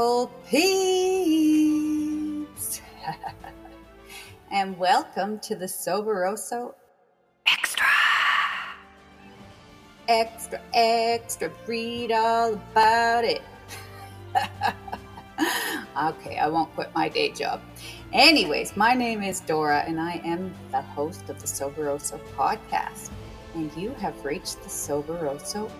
beautiful peeps. and welcome to the Soberoso Extra. Extra, extra, read all about it. okay, I won't quit my day job. Anyways, my name is Dora, and I am the host of the Soberoso podcast. And you have reached the Soberoso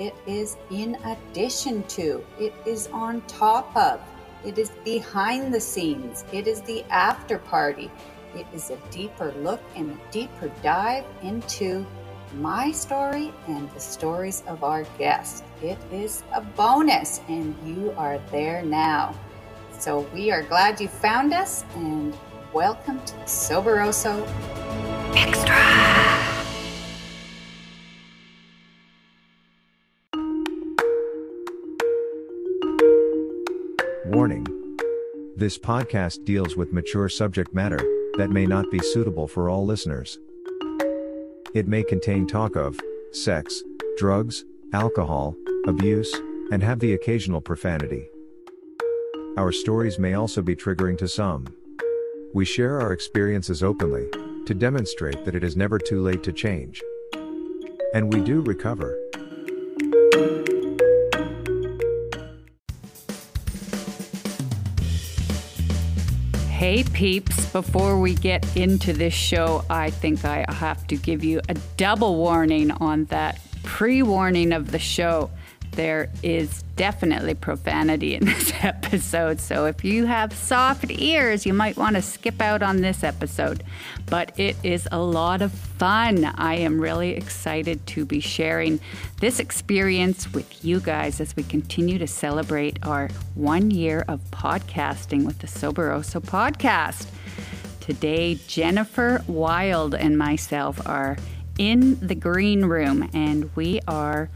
It is in addition to, it is on top of, it is behind the scenes, it is the after party. It is a deeper look and a deeper dive into my story and the stories of our guests. It is a bonus, and you are there now. So we are glad you found us, and welcome to Soberoso Extra. Warning. This podcast deals with mature subject matter that may not be suitable for all listeners. It may contain talk of sex, drugs, alcohol, abuse, and have the occasional profanity. Our stories may also be triggering to some. We share our experiences openly to demonstrate that it is never too late to change. And we do recover. Hey peeps, before we get into this show, I think I have to give you a double warning on that pre warning of the show there is definitely profanity in this episode. So if you have soft ears, you might want to skip out on this episode. But it is a lot of fun. I am really excited to be sharing this experience with you guys as we continue to celebrate our one year of podcasting with the Soberoso podcast. Today, Jennifer Wylde and myself are in the green room and we are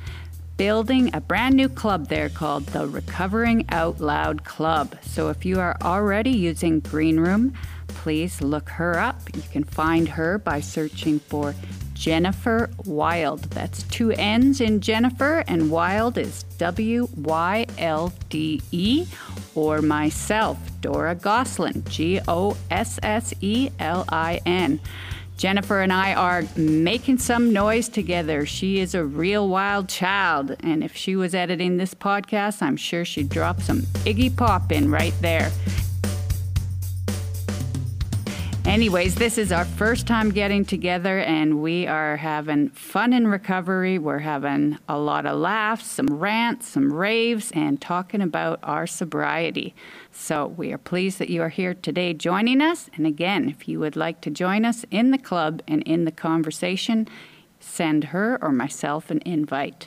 building a brand new club there called the Recovering Out Loud Club. So if you are already using Green Room, please look her up. You can find her by searching for Jennifer Wylde. That's two N's in Jennifer, and Wylde is W Y L D E, or myself, Dora Gosselin, G O S S E L I N. Jennifer and I are making some noise together. She is a real wild child, and if she was editing this podcast, I'm sure she'd drop some Iggy Pop in right there. Anyways, this is our first time getting together, and we are having fun in recovery. We're having a lot of laughs, some rants, some raves, and talking about our sobriety. So we are pleased that you are here today joining us. And again, if you would like to join us in the club and in the conversation, send her or myself an invite.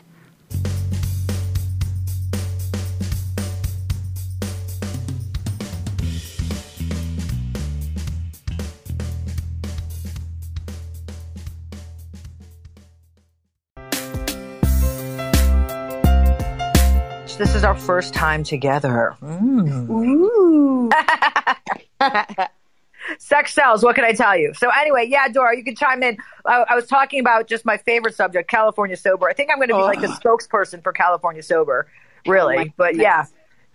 This is our first time together. Mm. Ooh. Sex sells. What can I tell you? So anyway, yeah, Dora, you can chime in. I, I was talking about just my favorite subject, California sober. I think I'm going to be oh. like the spokesperson for California sober, really. Oh but yeah,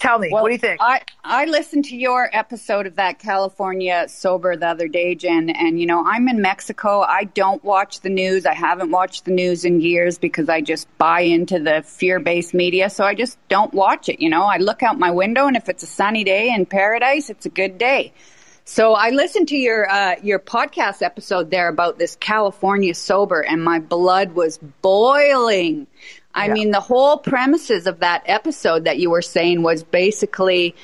Tell me, well, what do you think? I, I listened to your episode of that California sober the other day, Jen, and you know, I'm in Mexico. I don't watch the news. I haven't watched the news in years because I just buy into the fear based media. So I just don't watch it. You know, I look out my window and if it's a sunny day in paradise, it's a good day. So I listened to your uh, your podcast episode there about this California sober, and my blood was boiling I yeah. mean, the whole premises of that episode that you were saying was basically,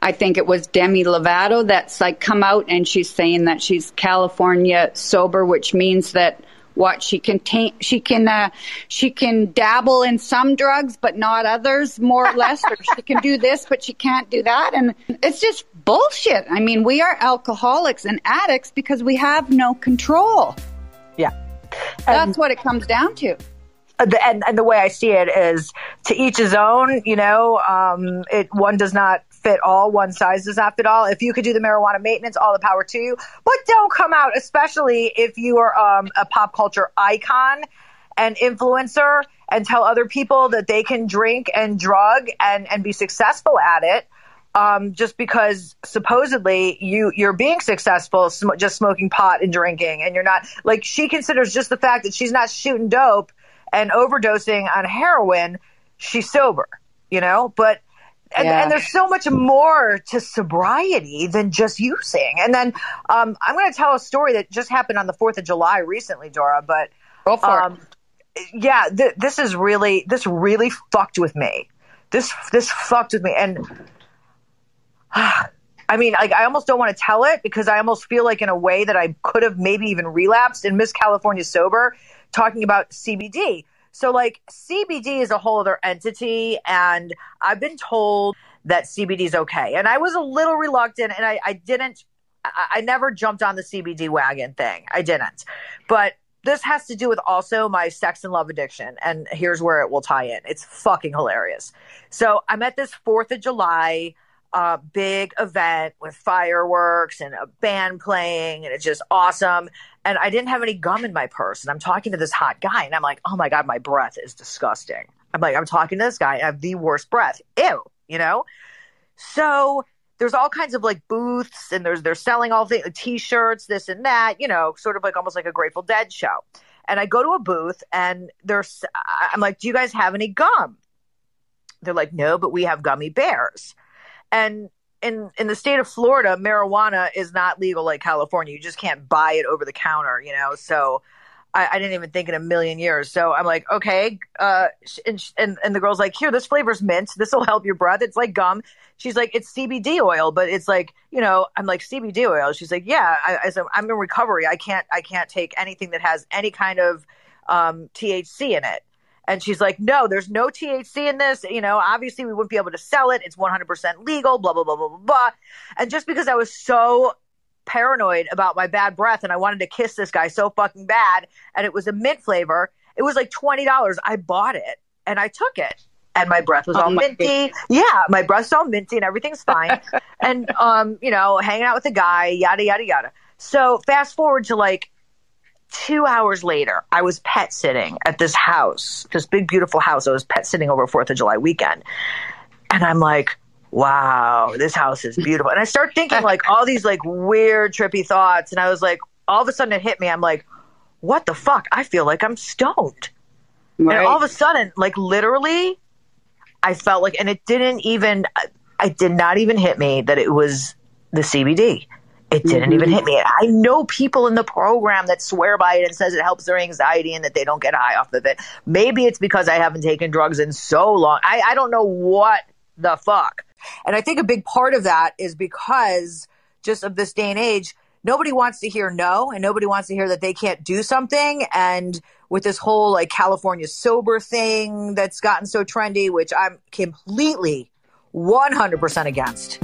I think it was Demi Lovato that's like come out and she's saying that she's California sober, which means that what she can ta- she can uh, she can dabble in some drugs but not others more or less or she can do this but she can't do that and it's just bullshit. I mean we are alcoholics and addicts because we have no control. Yeah. That's what it comes down to and, and the way I see it is to each his own, you know, um, it, one does not fit all, one size does not fit all. If you could do the marijuana maintenance, all the power to you, but don't come out, especially if you are, um, a pop culture icon and influencer and tell other people that they can drink and drug and, and be successful at it. Um, just because supposedly you you're being successful sm- just smoking pot and drinking and you're not like she considers just the fact that she's not shooting dope and overdosing on heroin she's sober you know but and, yeah. and, there's so much more to sobriety than just using. And then um, I'm going to tell a story that just happened on the 4th of July recently, Dora. But Go for um, it. yeah, th- this is really this really fucked with me. This this fucked with me, and uh, I mean, like I almost don't want to tell it because I almost feel like in a way that I could have maybe even relapsed in Miss California sober, talking about CBD. So, like, CBD is a whole other entity, and I've been told that CBD is okay. And I was a little reluctant, and I, I didn't, I, I never jumped on the CBD wagon thing. I didn't. But this has to do with also my sex and love addiction. And here's where it will tie in it's fucking hilarious. So, I'm at this 4th of July uh, big event with fireworks and a band playing, and it's just awesome. And I didn't have any gum in my purse. And I'm talking to this hot guy, and I'm like, oh my God, my breath is disgusting. I'm like, I'm talking to this guy, and I have the worst breath. Ew, you know? So there's all kinds of like booths, and there's they're selling all the t-shirts, this and that, you know, sort of like almost like a Grateful Dead show. And I go to a booth, and there's, I'm like, do you guys have any gum? They're like, no, but we have gummy bears. And in in the state of Florida, marijuana is not legal like California. You just can't buy it over the counter, you know. So I, I didn't even think in a million years. So I'm like, okay. Uh, and, and and the girl's like, here, this flavor's mint. This will help your breath. It's like gum. She's like, it's CBD oil, but it's like, you know, I'm like CBD oil. She's like, yeah. I, I said, I'm in recovery. I can't I can't take anything that has any kind of um, THC in it. And she's like, no, there's no THC in this. You know, obviously we wouldn't be able to sell it. It's 100% legal, blah, blah, blah, blah, blah, blah. And just because I was so paranoid about my bad breath and I wanted to kiss this guy so fucking bad and it was a mint flavor, it was like $20. I bought it and I took it. And my breath was oh all minty. Yeah, my breath's all minty and everything's fine. and, um, you know, hanging out with the guy, yada, yada, yada. So fast forward to like two hours later, I was pet sitting at this house, this big, beautiful house. I was pet sitting over 4th of July weekend. And I'm like, wow, this house is beautiful. And I start thinking like all these like weird, trippy thoughts. And I was like, all of a sudden it hit me. I'm like, what the fuck? I feel like I'm stoned. Right. And all of a sudden, like literally, I felt like, and it didn't even, it did not even hit me that it was the CBD. It didn't mm-hmm. even hit me. I know people in the program that swear by it and says it helps their anxiety and that they don't get high off of it. Maybe it's because I haven't taken drugs in so long. I, I don't know what the fuck. And I think a big part of that is because just of this day and age, nobody wants to hear no and nobody wants to hear that they can't do something. And with this whole like California sober thing that's gotten so trendy, which I'm completely 100% against.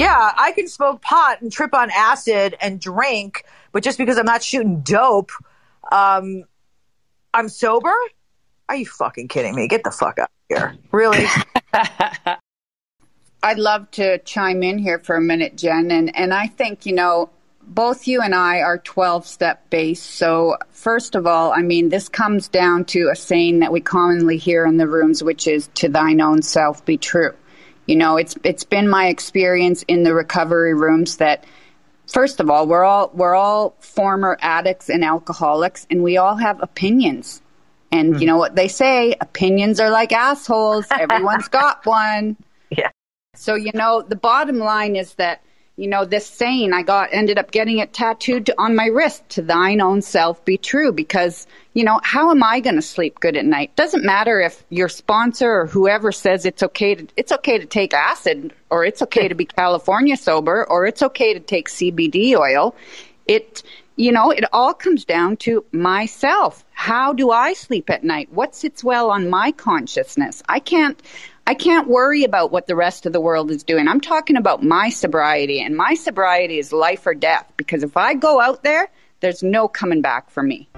Yeah, I can smoke pot and trip on acid and drink, but just because I'm not shooting dope, um, I'm sober? Are you fucking kidding me? Get the fuck out of here. Really? I'd love to chime in here for a minute, Jen. And, and I think, you know, both you and I are 12 step based. So, first of all, I mean, this comes down to a saying that we commonly hear in the rooms, which is to thine own self be true. You know, it's it's been my experience in the recovery rooms that first of all, we're all we're all former addicts and alcoholics and we all have opinions. And mm-hmm. you know what they say, opinions are like assholes. Everyone's got one. Yeah. So, you know, the bottom line is that you know, this saying I got ended up getting it tattooed on my wrist to thine own self be true because, you know, how am I going to sleep good at night? Doesn't matter if your sponsor or whoever says it's okay to it's okay to take acid or it's okay to be California sober or it's okay to take CBD oil. It you know, it all comes down to myself. How do I sleep at night? What sits well on my consciousness? I can't I can't worry about what the rest of the world is doing. I'm talking about my sobriety, and my sobriety is life or death because if I go out there, there's no coming back for me.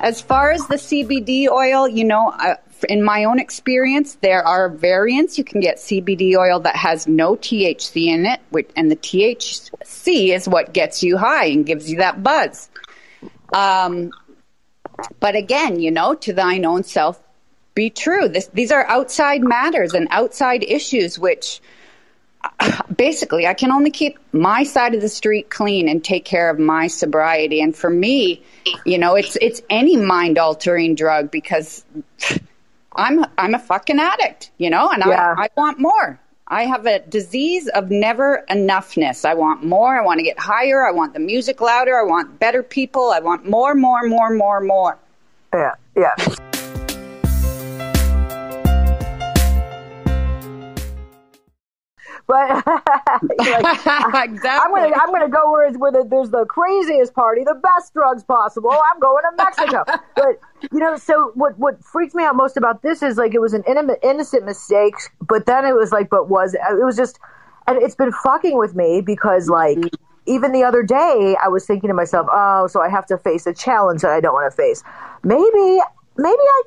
As far as the CBD oil, you know, uh, in my own experience, there are variants. You can get CBD oil that has no THC in it, and the THC is what gets you high and gives you that buzz. Um, but again, you know, to thine own self be true. This, these are outside matters and outside issues, which basically I can only keep my side of the street clean and take care of my sobriety. And for me, you know, it's it's any mind altering drug because I'm I'm a fucking addict, you know, and yeah. I, I want more. I have a disease of never enoughness. I want more. I want to get higher. I want the music louder. I want better people. I want more, more, more, more, more. Yeah, yeah. But like, exactly. I'm gonna I'm gonna go where where the, there's the craziest party, the best drugs possible. I'm going to Mexico. but you know, so what what freaks me out most about this is like it was an innocent mistake, but then it was like, but was it was just, and it's been fucking with me because like. Mm-hmm. Even the other day, I was thinking to myself, "Oh, so I have to face a challenge that I don't want to face. Maybe, maybe I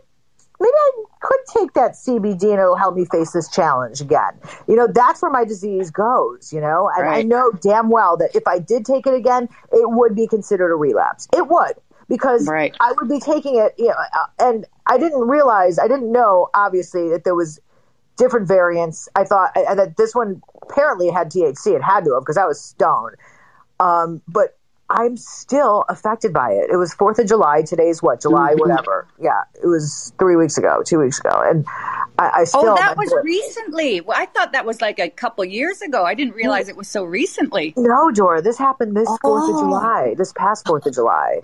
maybe I could take that CBD and it'll help me face this challenge again. You know, that's where my disease goes, you know, and right. I know damn well that if I did take it again, it would be considered a relapse. It would because right. I would be taking it, you know, uh, and I didn't realize, I didn't know, obviously, that there was different variants. I thought that this one apparently had THC. It had to have because I was stoned. Um, but I'm still affected by it. It was Fourth of July. Today's what? July, mm-hmm. whatever. Yeah, it was three weeks ago, two weeks ago, and I, I still. Oh, that was recently. Well, I thought that was like a couple years ago. I didn't realize it was so recently. No, Dora, this happened this Fourth oh. of July. This past Fourth of July.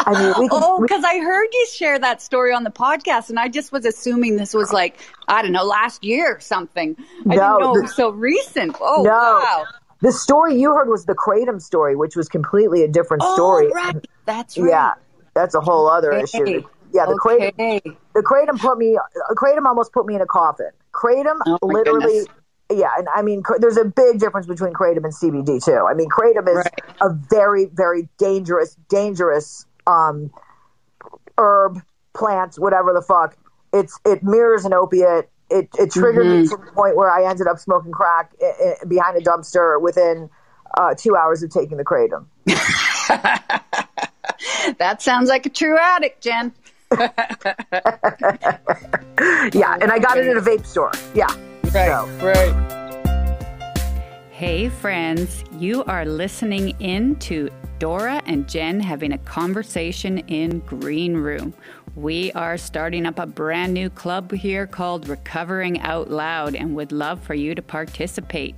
I mean, can, oh, because I heard you share that story on the podcast, and I just was assuming this was like I don't know last year or something. I no, didn't know it was so recent. Oh, no, wow. The story you heard was the Kratom story, which was completely a different oh, story. Right. That's right. Yeah, that's a whole other okay. issue. Yeah, the okay. Kratom, the Kratom put me, Kratom almost put me in a coffin. Kratom oh, literally, goodness. yeah, and I mean, there's a big difference between Kratom and CBD too. I mean, Kratom is right. a very, very dangerous, dangerous um, herb, plant, whatever the fuck. It's it mirrors an opiate it, it triggered mm-hmm. me to the point where I ended up smoking crack I- I, behind a dumpster within uh, two hours of taking the kratom. that sounds like a true addict, Jen. yeah, and I got it at a vape store. Yeah. Right. So. Right. Hey, friends, you are listening in to Dora and Jen having a conversation in Green Room. We are starting up a brand new club here called Recovering Out Loud and would love for you to participate.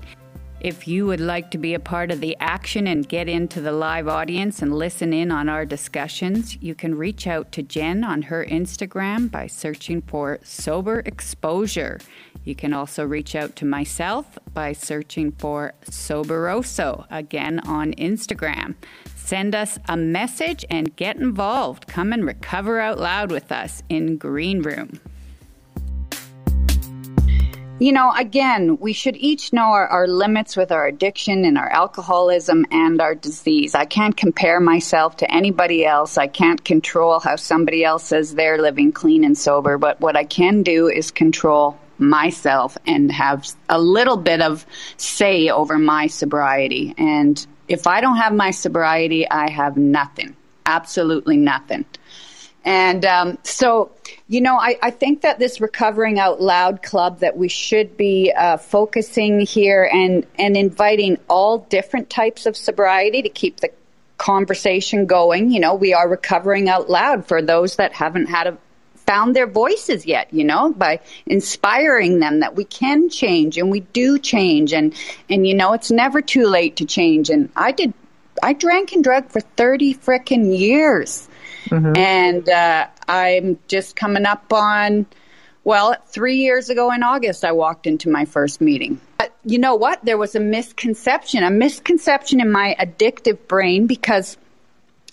If you would like to be a part of the action and get into the live audience and listen in on our discussions, you can reach out to Jen on her Instagram by searching for Sober Exposure. You can also reach out to myself by searching for Soberoso, again on Instagram. Send us a message and get involved. Come and recover out loud with us in Green Room. You know, again, we should each know our, our, limits with our addiction and our alcoholism and our disease. I can't compare myself to anybody else. I can't control how somebody else says they're living clean and sober, but what I can do is control myself and have a little bit of say over my sobriety. And if I don't have my sobriety, I have nothing, absolutely nothing. And um, so, you know, I, I, think that this Recovering Out Loud club that we should be uh, focusing here and, and inviting all different types of sobriety to keep the conversation going. You know, we are recovering out loud for those that haven't had a found their voices yet, you know, by inspiring them that we can change and we do change and and you know, it's never too late to change and I did I drank and drug for 30 frickin' years. Mm-hmm. And uh, I'm just coming up on well, 3 years ago in August I walked into my first meeting. But you know what? There was a misconception, a misconception in my addictive brain because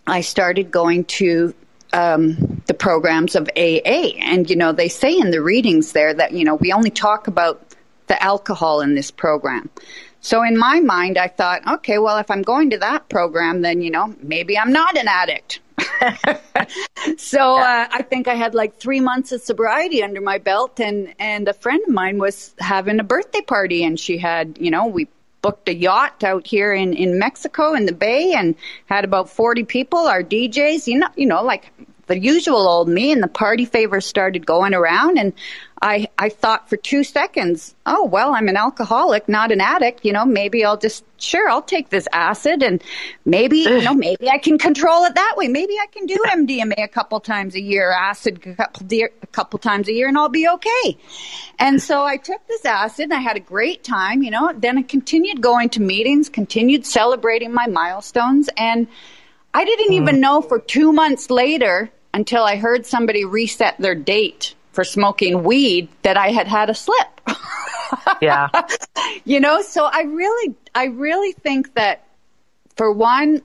I started going to um, the programs of AA. And, you know, they say in the readings there that, you know, we only talk about the alcohol in this program. So in my mind, I thought, okay, well, if I'm going to that program, then, you know, maybe I'm not an addict. so uh, I think I had like three months of sobriety under my belt, and and a friend of mine was having a birthday party, and she had, you know, we booked a yacht out here in in Mexico in the Bay, and had about forty people. Our DJs, you know, you know, like the usual old me, and the party favors started going around, and I, I thought for two seconds, oh, well, I'm an alcoholic, not an addict. You know, maybe I'll just, sure, I'll take this acid and maybe, you know, maybe I can control it that way. Maybe I can do MDMA a couple times a year, acid a couple, a couple times a year, and I'll be okay. And so I took this acid and I had a great time, you know, then I continued going to meetings, continued celebrating my milestones. And I didn't even mm. know for two months later until I heard somebody reset their date for smoking weed that I had had a slip. yeah. you know, so I really, I really think that for one,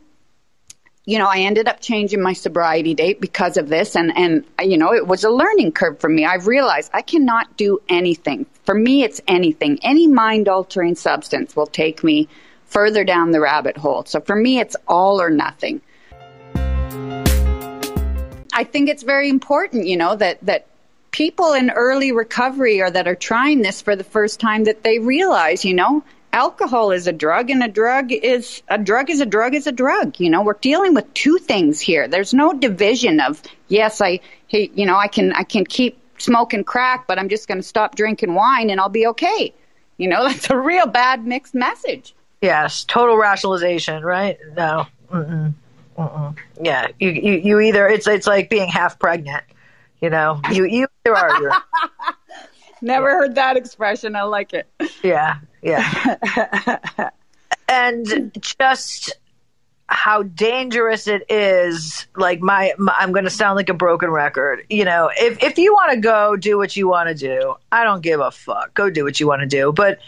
you know, I ended up changing my sobriety date because of this. And, and, you know, it was a learning curve for me. I realized I cannot do anything. For me, it's anything. Any mind altering substance will take me further down the rabbit hole. So for me, it's all or nothing. I think it's very important, you know, that, that people in early recovery or that are trying this for the first time that they realize, you know, alcohol is a drug and a drug is a drug is a drug is a drug. You know, we're dealing with two things here. There's no division of yes, I you know, I can I can keep smoking crack, but I'm just going to stop drinking wine and I'll be okay. You know, that's a real bad mixed message. Yes, total rationalization, right? No. Mm-mm. Mm-mm. Yeah, you, you you either it's it's like being half pregnant you know, you you either are. You're, Never yeah. heard that expression. I like it. Yeah, yeah. and just how dangerous it is like my, my i'm going to sound like a broken record you know if if you want to go do what you want to do i don't give a fuck go do what you want to do but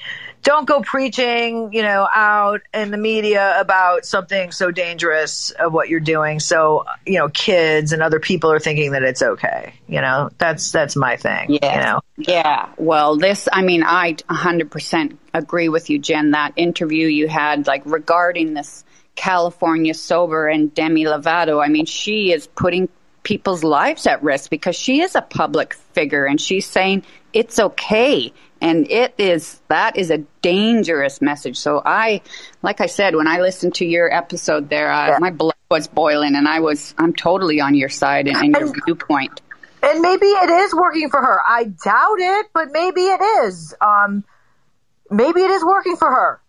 don't go preaching, you know, out in the media about something so dangerous of what you're doing. So, you know, kids and other people are thinking that it's okay. You know, that's that's my thing. Yeah. You know? Yeah. Well, this, I mean, I 100% agree with you, Jen. That interview you had, like regarding this California sober and Demi Lovato. I mean, she is putting people's lives at risk because she is a public figure and she's saying it's okay and it is that is a dangerous message. So i like i said when i listened to your episode there uh, yeah. my blood was boiling and i was i'm totally on your side and, and your viewpoint. and maybe it is working for her. I doubt it but maybe it is. Um maybe it is working for her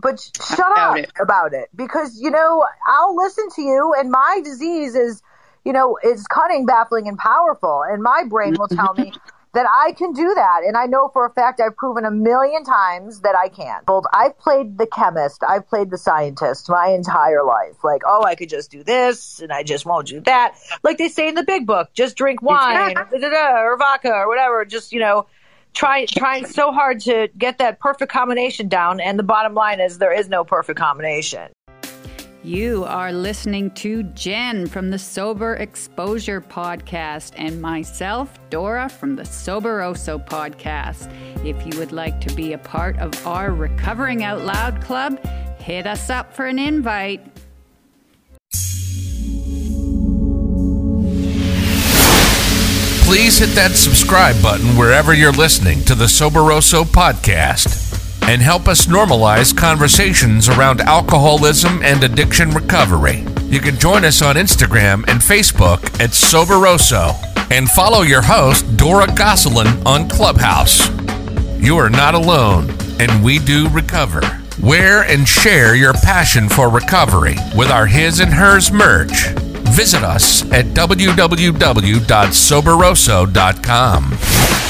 but shut up it. about it because you know i'll listen to you and my disease is you know is cunning baffling and powerful and my brain will tell me that I can do that. And I know for a fact I've proven a million times that I can. I've played the chemist, I've played the scientist my entire life. Like, oh, I could just do this and I just won't do that. Like they say in the big book, just drink wine or vodka or whatever. Just, you know, try, trying so hard to get that perfect combination down. And the bottom line is there is no perfect combination. You are listening to Jen from the Sober Exposure Podcast and myself, Dora, from the Soberoso Podcast. If you would like to be a part of our Recovering Out Loud Club, hit us up for an invite. Please hit that subscribe button wherever you're listening to the Soberoso Podcast and help us normalize conversations around alcoholism and addiction recovery. You can join us on Instagram and Facebook at Soberoso and follow your host, Dora Gosselin, on Clubhouse. You are not alone, and we do recover. Wear and share your passion for recovery with our His and Hers merch. Visit us at www.soberoso.com.